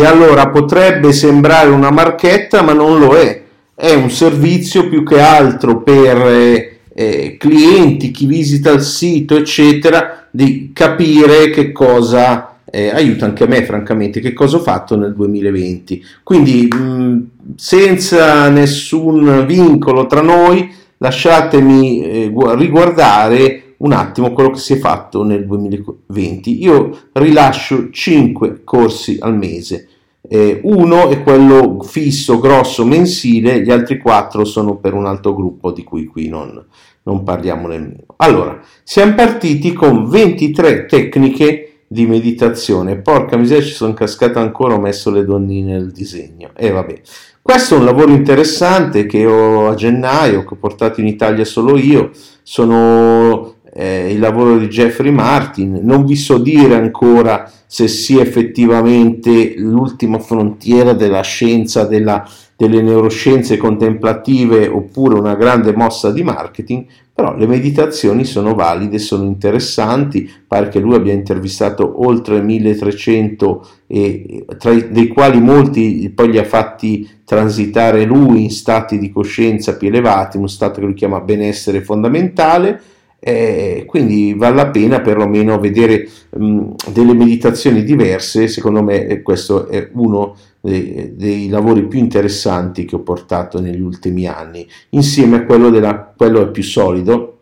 E allora potrebbe sembrare una marchetta, ma non lo è. È un servizio più che altro per eh, eh, clienti, chi visita il sito, eccetera, di capire che cosa eh, aiuta anche a me, francamente, che cosa ho fatto nel 2020. Quindi, mh, senza nessun vincolo tra noi, lasciatemi eh, riguardare un attimo quello che si è fatto nel 2020. Io rilascio 5 corsi al mese. Eh, uno è quello fisso, grosso, mensile, gli altri quattro sono per un altro gruppo di cui qui non, non parliamo nemmeno. Allora, siamo partiti con 23 tecniche di meditazione. Porca miseria, ci sono cascata ancora, ho messo le donnine nel disegno. E eh, vabbè. Questo è un lavoro interessante che ho a gennaio, che ho portato in Italia solo io. Sono eh, il lavoro di Jeffrey Martin. Non vi so dire ancora se sia effettivamente l'ultima frontiera della scienza, della, delle neuroscienze contemplative oppure una grande mossa di marketing, però le meditazioni sono valide, sono interessanti, pare che lui abbia intervistato oltre 1300 e, tra dei quali molti poi li ha fatti transitare lui in stati di coscienza più elevati, uno stato che lui chiama benessere fondamentale, eh, quindi vale la pena perlomeno vedere mh, delle meditazioni diverse, secondo me eh, questo è uno dei, dei, lavori più interessanti che ho portato negli ultimi anni, insieme a quello, della, quello più solido,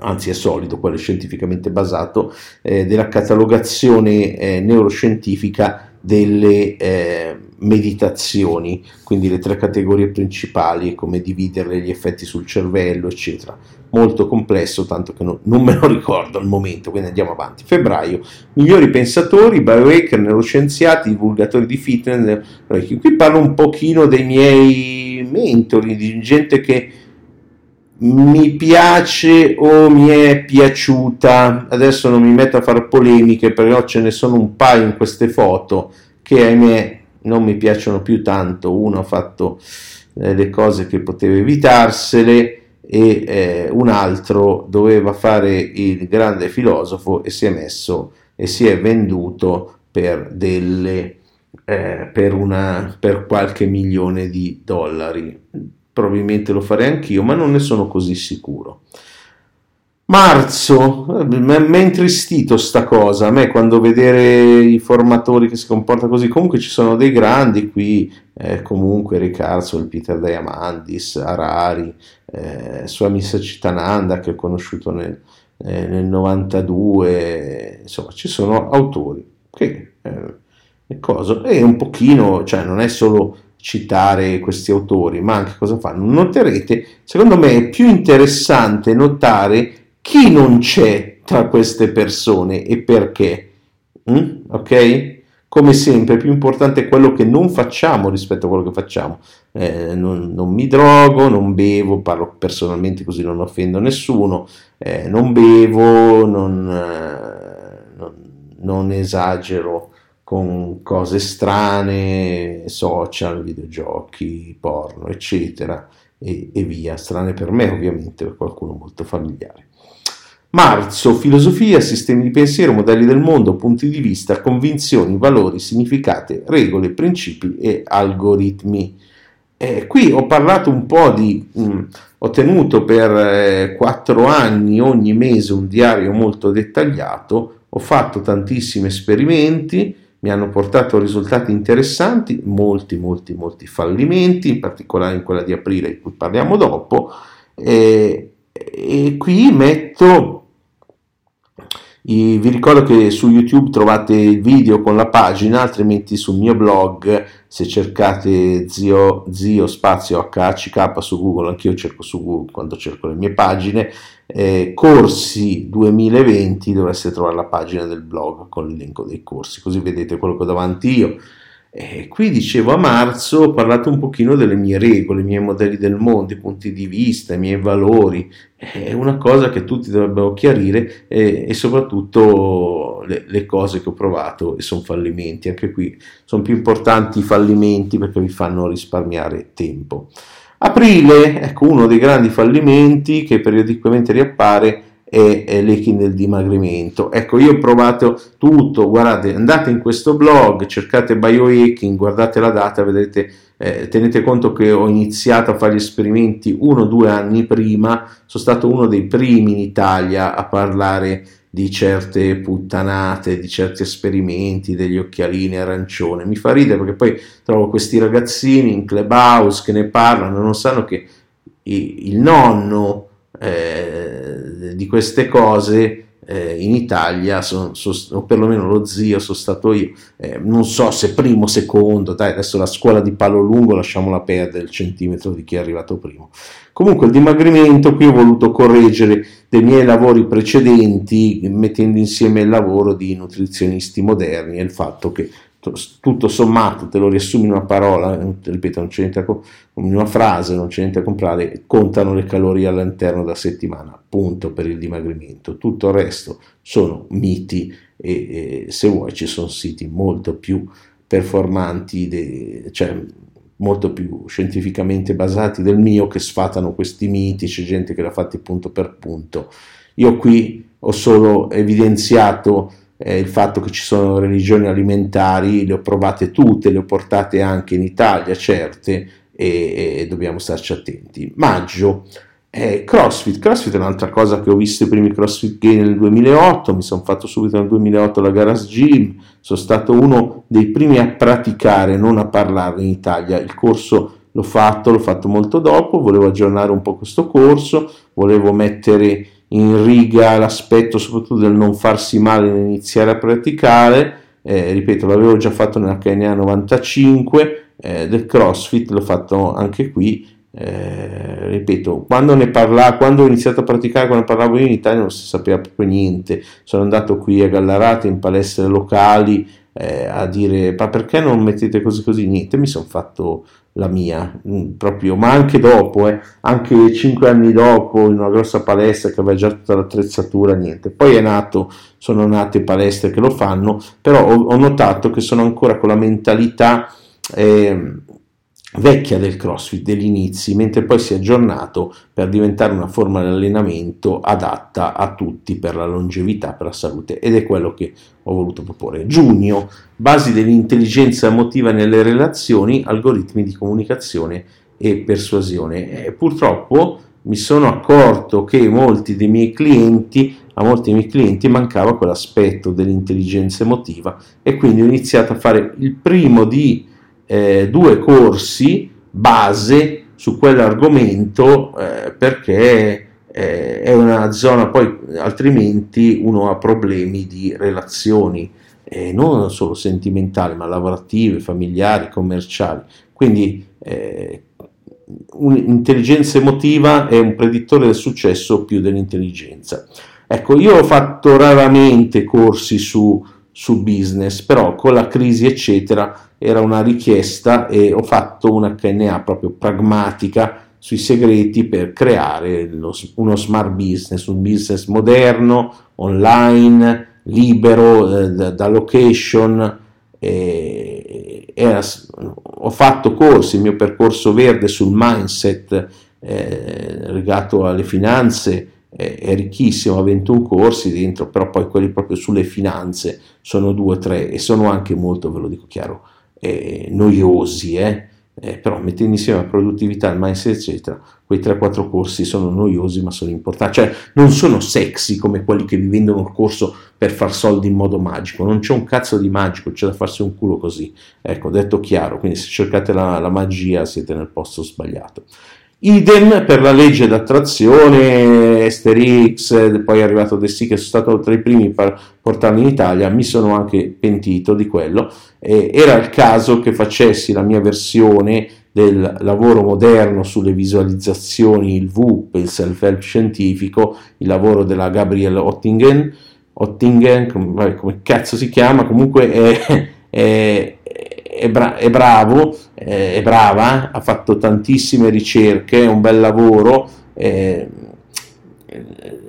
anzi è solido, quello scientificamente basato, eh, della catalogazione eh, neuroscientifica delle eh, meditazioni, quindi le tre categorie principali, come dividerle, gli effetti sul cervello, eccetera. Molto complesso, tanto che non, non me lo ricordo al momento, quindi andiamo avanti. Febbraio, migliori pensatori, biohacker, neuroscienziati, divulgatori di fitness. Qui parlo un pochino dei miei mentori, di gente che mi piace o mi è piaciuta. Adesso non mi metto a fare polemiche, però ce ne sono un paio in queste foto che ahimè non mi piacciono più tanto, uno ha fatto eh, le cose che poteva evitarsele e eh, un altro doveva fare il grande filosofo e si è messo e si è venduto per delle eh, per, una, per qualche milione di dollari. Probabilmente lo farei anch'io, ma non ne sono così sicuro. Marzo, mi ha intristito sta cosa, a me quando vedere i formatori che si comportano così, comunque ci sono dei grandi qui, eh, comunque Riccardo, il Peter Diamandis, Harari, eh, Swami Sacitananda che ho conosciuto nel, eh, nel 92, insomma ci sono autori che eh, e un pochino, cioè non è solo citare questi autori, ma anche cosa fanno. Noterete, secondo me è più interessante notare chi non c'è tra queste persone e perché. Mm? Ok? Come sempre, più importante è quello che non facciamo rispetto a quello che facciamo. Eh, non, non, mi drogo, non bevo, parlo personalmente così non offendo nessuno, eh, non bevo, non, eh, non, non esagero con cose strane, social, videogiochi, porno, eccetera, e, e via. Strane per me, ovviamente, per qualcuno molto familiare. Marzo, filosofia, sistemi di pensiero, modelli del mondo, punti di vista, convinzioni, valori, significati, regole, principi e algoritmi. Eh, qui ho parlato un po' di... Mh, mm, ho tenuto per eh, quattro anni ogni mese un diario molto dettagliato, ho fatto tantissimi esperimenti, mi hanno portato risultati interessanti, molti, molti, molti fallimenti, in particolare in quella di aprile di cui parliamo dopo. Eh, e qui metto vi ricordo che su YouTube trovate il video con la pagina, altrimenti sul mio blog, se cercate zio, zio spazio HCK su Google, anch'io cerco su Google quando cerco le mie pagine, eh, corsi 2020 dovreste trovare la pagina del blog con l'elenco dei corsi, così vedete quello che ho davanti io. Eh, qui dicevo a marzo ho parlato un pochino delle mie regole, i miei modelli del mondo, i punti di vista, i miei valori, è una cosa che tutti dovrebbero chiarire eh, e soprattutto le, le, cose che ho provato e sono fallimenti, anche qui sono più importanti i fallimenti perché vi fanno risparmiare tempo. Aprile, ecco uno dei grandi fallimenti che periodicamente riappare e, e l'echi del dimagrimento. Ecco, io ho provato tutto, guardate, andate in questo blog, cercate biohacking, guardate la data, vedete, eh, tenete conto che ho iniziato a fare gli esperimenti uno o due anni prima, sono stato uno dei primi in Italia a parlare di certe puttanate, di certi esperimenti, degli occhialini arancione. Mi fa ridere perché poi trovo questi ragazzini in clubhouse che ne parlano, non sanno che il nonno eh, di queste cose eh, in Italia, son, son, o perlomeno lo zio, sono stato io, eh, non so se primo, secondo, dai, adesso la scuola di palo lungo lasciamola perdere il centimetro di chi è arrivato primo. Comunque il dimagrimento qui ho voluto correggere dei miei lavori precedenti mettendo insieme il lavoro di nutrizionisti moderni e il fatto che tutto sommato te lo riassumi in una parola, ripeto, non c'è niente in una frase, non c'è niente a comprare, contano le calorie all'interno della settimana, punto per il dimagrimento. Tutto il resto sono miti e, e se vuoi ci sono siti molto più performanti, de, cioè molto più scientificamente basati del mio che sfatano questi miti, c'è gente che l'ha fatti punto per punto. Io qui ho solo evidenziato eh, il fatto che ci sono religioni alimentari, le ho provate tutte, le ho portate anche in Italia, certe, e, e dobbiamo starci attenti. Maggio, eh, CrossFit. CrossFit è un'altra cosa che ho visto i primi CrossFit Game nel 2008, mi sono fatto subito nel 2008 la Garage Gym, sono stato uno dei primi a praticare, non a parlare in Italia. Il corso l'ho fatto, l'ho fatto molto dopo, volevo aggiornare un po' questo corso, volevo mettere in riga l'aspetto soprattutto del non farsi male nell'iniziare a praticare, eh, ripeto l'avevo già fatto nella KNA 95, eh, del CrossFit l'ho fatto anche qui, eh, ripeto, quando ne parlavo, quando ho iniziato a praticare, quando parlavo io in Italia non si sapeva proprio niente, sono andato qui a Gallarate in palestre locali eh, a dire ma perché non mettete così così, niente, mi sono fatto la mia, mm, proprio, ma anche dopo, eh, anche cinque anni dopo, in una grossa palestra che aveva già tutta l'attrezzatura, niente. Poi è nato, sono nate palestre che lo fanno, però ho, ho notato che sono ancora con la mentalità eh, vecchia del CrossFit degli inizi, mentre poi si è aggiornato per diventare una forma di allenamento adatta a tutti per la longevità, per la salute ed è quello che ho voluto proporre. Giugno, basi dell'intelligenza emotiva nelle relazioni, algoritmi di comunicazione e persuasione. E purtroppo mi sono accorto che molti dei miei clienti, a molti dei miei clienti mancava quell'aspetto dell'intelligenza emotiva e quindi ho iniziato a fare il primo di eh, due corsi base su quell'argomento eh, perché eh, è una zona poi altrimenti uno ha problemi di relazioni eh, non solo sentimentali ma lavorative, familiari, commerciali. Quindi eh, un'intelligenza emotiva è un predittore del successo più dell'intelligenza. Ecco io ho fatto raramente corsi su, su business però con la crisi eccetera era una richiesta e ho fatto una KNA proprio pragmatica sui segreti per creare lo, uno smart business, un business moderno, online, libero eh, da, da, location. E, era, ho fatto corsi, il mio percorso verde sul mindset eh, legato alle finanze è, ricchissimo, ha 21 corsi dentro, però poi quelli proprio sulle finanze sono due o tre e sono anche molto, ve lo dico chiaro, eh, noiosi, eh? Eh, però mettendo insieme la produttività, il mindset, eccetera, quei 3-4 corsi sono noiosi ma sono importanti, cioè non sono sexy come quelli che vi vendono il corso per far soldi in modo magico, non c'è un cazzo di magico, c'è da farsi un culo così, ecco, detto chiaro, quindi se cercate la, la magia siete nel posto sbagliato. Idem per la legge d'attrazione, Esterix, poi è arrivato De Sì che sono stato tra i primi per portarli in Italia, mi sono anche pentito di quello. Eh, era il caso che facessi la mia versione del lavoro moderno sulle visualizzazioni, il VUP, il self-help scientifico, il lavoro della Gabrielle Ottingen, Ottingen come, come cazzo si chiama, comunque è, è è, bra- è bravo, eh, è brava, ha fatto tantissime ricerche, è un bel lavoro. Eh,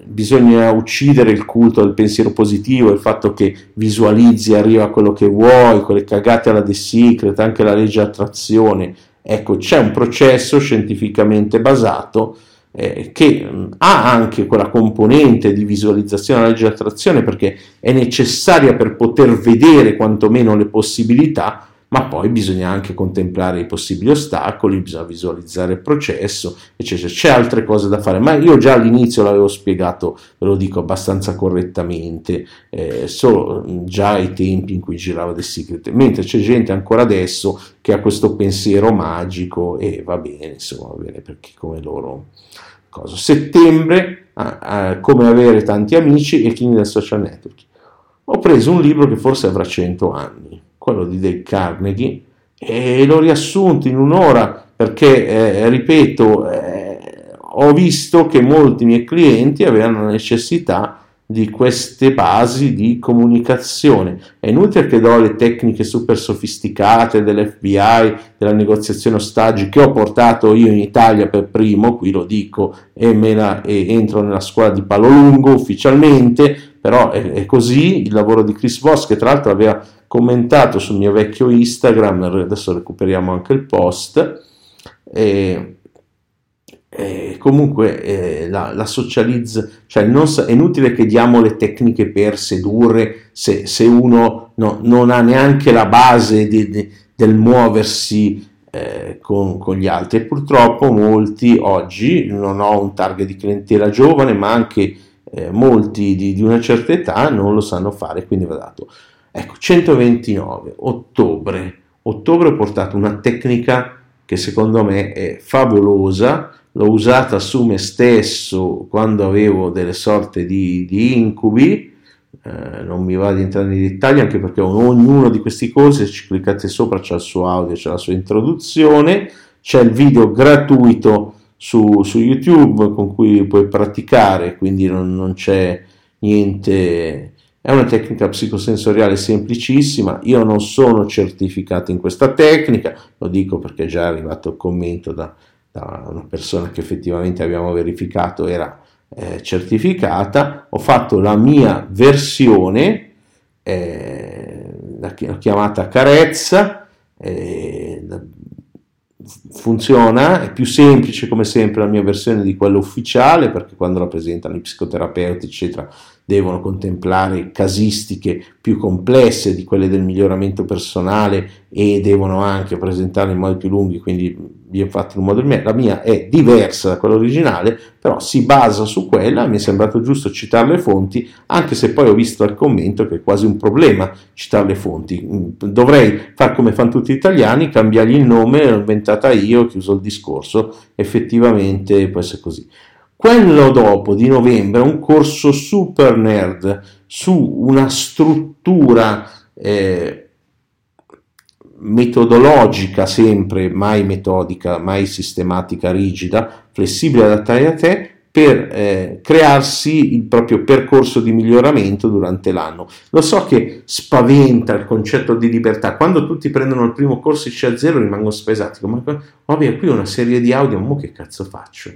bisogna uccidere il culto del pensiero positivo, il fatto che visualizzi, arriva quello che vuoi, quelle cagate alla The Secret, anche la legge attrazione. Ecco, c'è un processo scientificamente basato eh, che ha anche quella componente di visualizzazione della legge attrazione perché è necessaria per poter vedere quantomeno le possibilità, ma poi bisogna anche contemplare i possibili ostacoli, bisogna visualizzare il processo, eccetera. C'è altre cose da fare, ma io già all'inizio l'avevo spiegato, ve lo dico abbastanza correttamente, eh, solo già ai tempi in cui girava The Secret, mentre c'è gente ancora adesso che ha questo pensiero magico e va bene, insomma, va bene perché come loro... Cosa. Settembre, ah, ah, come avere tanti amici e clini del social network. Ho preso un libro che forse avrà 100 anni quello di Dale Carnegie, e l'ho riassunto in un'ora perché, eh, ripeto, eh, ho visto che molti miei clienti avevano necessità di queste basi di comunicazione. È inutile che do le tecniche super sofisticate dell'FBI, della negoziazione ostaggi che ho portato io in Italia per primo, qui lo dico, e, la, e entro nella scuola di palo lungo ufficialmente, però è, è così, il lavoro di Chris Voss che tra l'altro aveva commentato sul mio vecchio Instagram, adesso recuperiamo anche il post, e, e comunque eh, la, la socializza, cioè non, è inutile che diamo le tecniche per sedurre se, se uno no, non ha neanche la base di, di, del muoversi eh, con, con, gli altri. E purtroppo molti oggi non ho un target di clientela giovane ma anche eh, molti di, di, una certa età non lo sanno fare quindi va dato. Ecco, 129, ottobre. Ottobre ho portato una tecnica che secondo me è favolosa, l'ho usata su me stesso quando avevo delle sorte di, di incubi, eh, non mi va di entrare nei dettagli anche perché ognuno di questi corsi, se ci cliccate sopra c'è il suo audio, c'è la sua introduzione, c'è il video gratuito su, su YouTube con cui puoi praticare, quindi non, non c'è niente è una tecnica psicosensoriale semplicissima, io non sono certificato in questa tecnica, lo dico perché è già arrivato il commento da, da una persona che effettivamente abbiamo verificato era eh, certificata, ho fatto la mia versione, eh, l'ho chiamata carezza, eh, funziona, è più semplice come sempre la mia versione di quella ufficiale perché quando la presentano i psicoterapeuti eccetera devono contemplare casistiche più complesse di quelle del miglioramento personale e devono anche presentarle in modi più lunghi, quindi vi ho fatto in un modo mio. La mia è diversa da quella originale, però si basa su quella, mi è sembrato giusto citare le fonti, anche se poi ho visto al commento che è quasi un problema citare le fonti. Dovrei fare come fanno tutti gli italiani, cambiargli il nome, l'ho inventata io, chiuso il discorso, effettivamente può essere così. Quello dopo di novembre un corso super nerd su una struttura eh, metodologica sempre, mai metodica, mai sistematica, rigida, flessibile, adattata a te, per eh, crearsi il proprio percorso di miglioramento durante l'anno. Lo so che spaventa il concetto di libertà, quando tutti prendono il primo corso c'è a zero rimangono spesati, ma vabbè, qui una serie di audio, ma che cazzo faccio?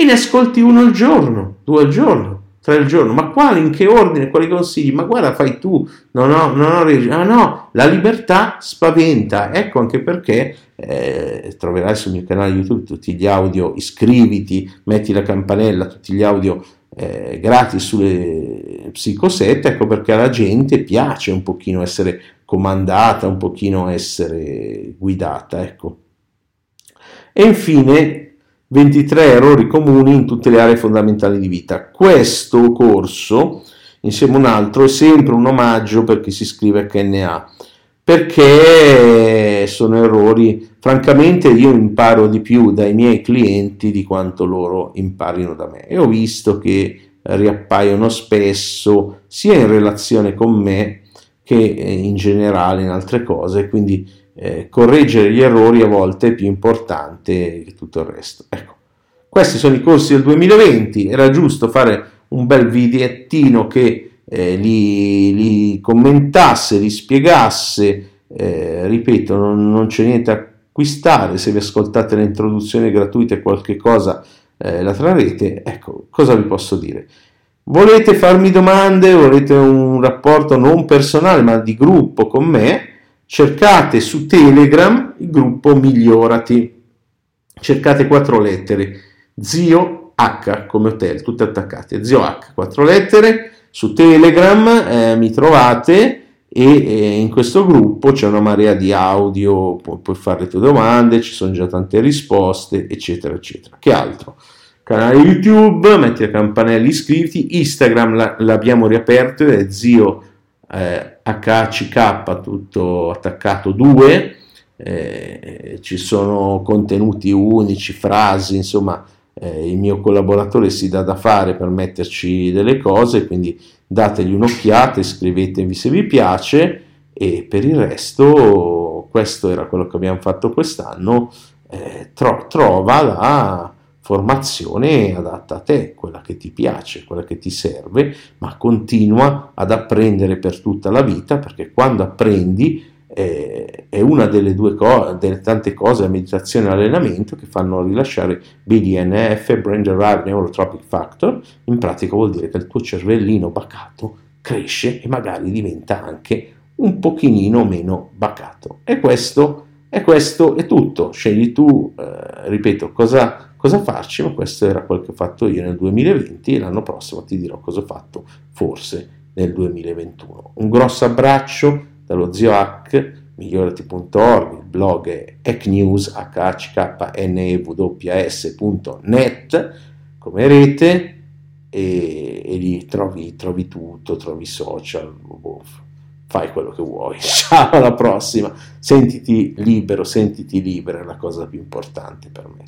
E ne ascolti uno al giorno, due al giorno, tre al giorno. Ma quali, in che ordine, quali consigli? Ma guarda, fai tu, non ho, non ho reg- Ah no, la libertà spaventa. Ecco anche perché eh, troverai sul mio canale YouTube tutti gli audio, iscriviti, metti la campanella, tutti gli audio eh, gratis sulle psicosette, ecco perché alla gente piace un pochino essere comandata, un pochino essere guidata, ecco. E infine 23 errori comuni in tutte le aree fondamentali di vita. Questo corso, insieme a un altro, è sempre un omaggio per chi si iscrive a KNA, perché sono errori, francamente io imparo di più dai miei clienti di quanto loro imparino da me e ho visto che riappaiono spesso sia in relazione con me che in generale in altre cose, quindi eh, correggere gli errori a volte è più importante che tutto il resto. Ecco, questi sono i corsi del 2020, era giusto fare un bel videettino che eh, li, li, commentasse, li spiegasse, eh, ripeto, non, non, c'è niente da acquistare, se vi ascoltate l'introduzione gratuita e qualche cosa eh, la trarrete, ecco, cosa vi posso dire? Volete farmi domande, volete un rapporto non personale ma di gruppo con me? Cercate su Telegram il gruppo Migliorati, cercate quattro lettere. Zio H come hotel, tutte attaccate, Zio H, quattro lettere, su Telegram eh, mi trovate e eh, in questo gruppo c'è una marea di audio, pu- puoi fare le tue domande, ci sono già tante risposte, eccetera, eccetera. Che altro? Canale YouTube, metti la campanella, iscriviti, Instagram la- l'abbiamo riaperto, è zio eh, HCK, tutto attaccato 2, eh, ci sono contenuti unici, frasi, insomma eh, il mio collaboratore si dà da fare per metterci delle cose, quindi dategli un'occhiata, iscrivetevi se vi piace e per il resto questo era quello che abbiamo fatto quest'anno, eh, tro- trova la formazione adatta a te, quella che ti piace, quella che ti serve, ma continua ad apprendere per tutta la vita perché quando apprendi eh, è una delle, due co- delle tante cose, meditazione e l'allenamento, che fanno rilasciare BDNF, Brain Derived Neurotropic Factor. In pratica vuol dire che il tuo cervellino bacato cresce e magari diventa anche un pochino meno bacato. E questo, e questo è tutto. Scegli tu, eh, ripeto, cosa, cosa farci, ma questo era quel che ho fatto io nel 2020 e l'anno prossimo ti dirò cosa ho fatto forse nel 2021. Un grosso abbraccio dallo zio Hack, migliorati.org, il blog è hacknews, hhknews.net, come rete, e, e lì trovi, trovi, tutto, trovi social, boh, fai quello che vuoi. Ciao, alla prossima. Sentiti libero, sentiti libera, è la cosa più importante per me.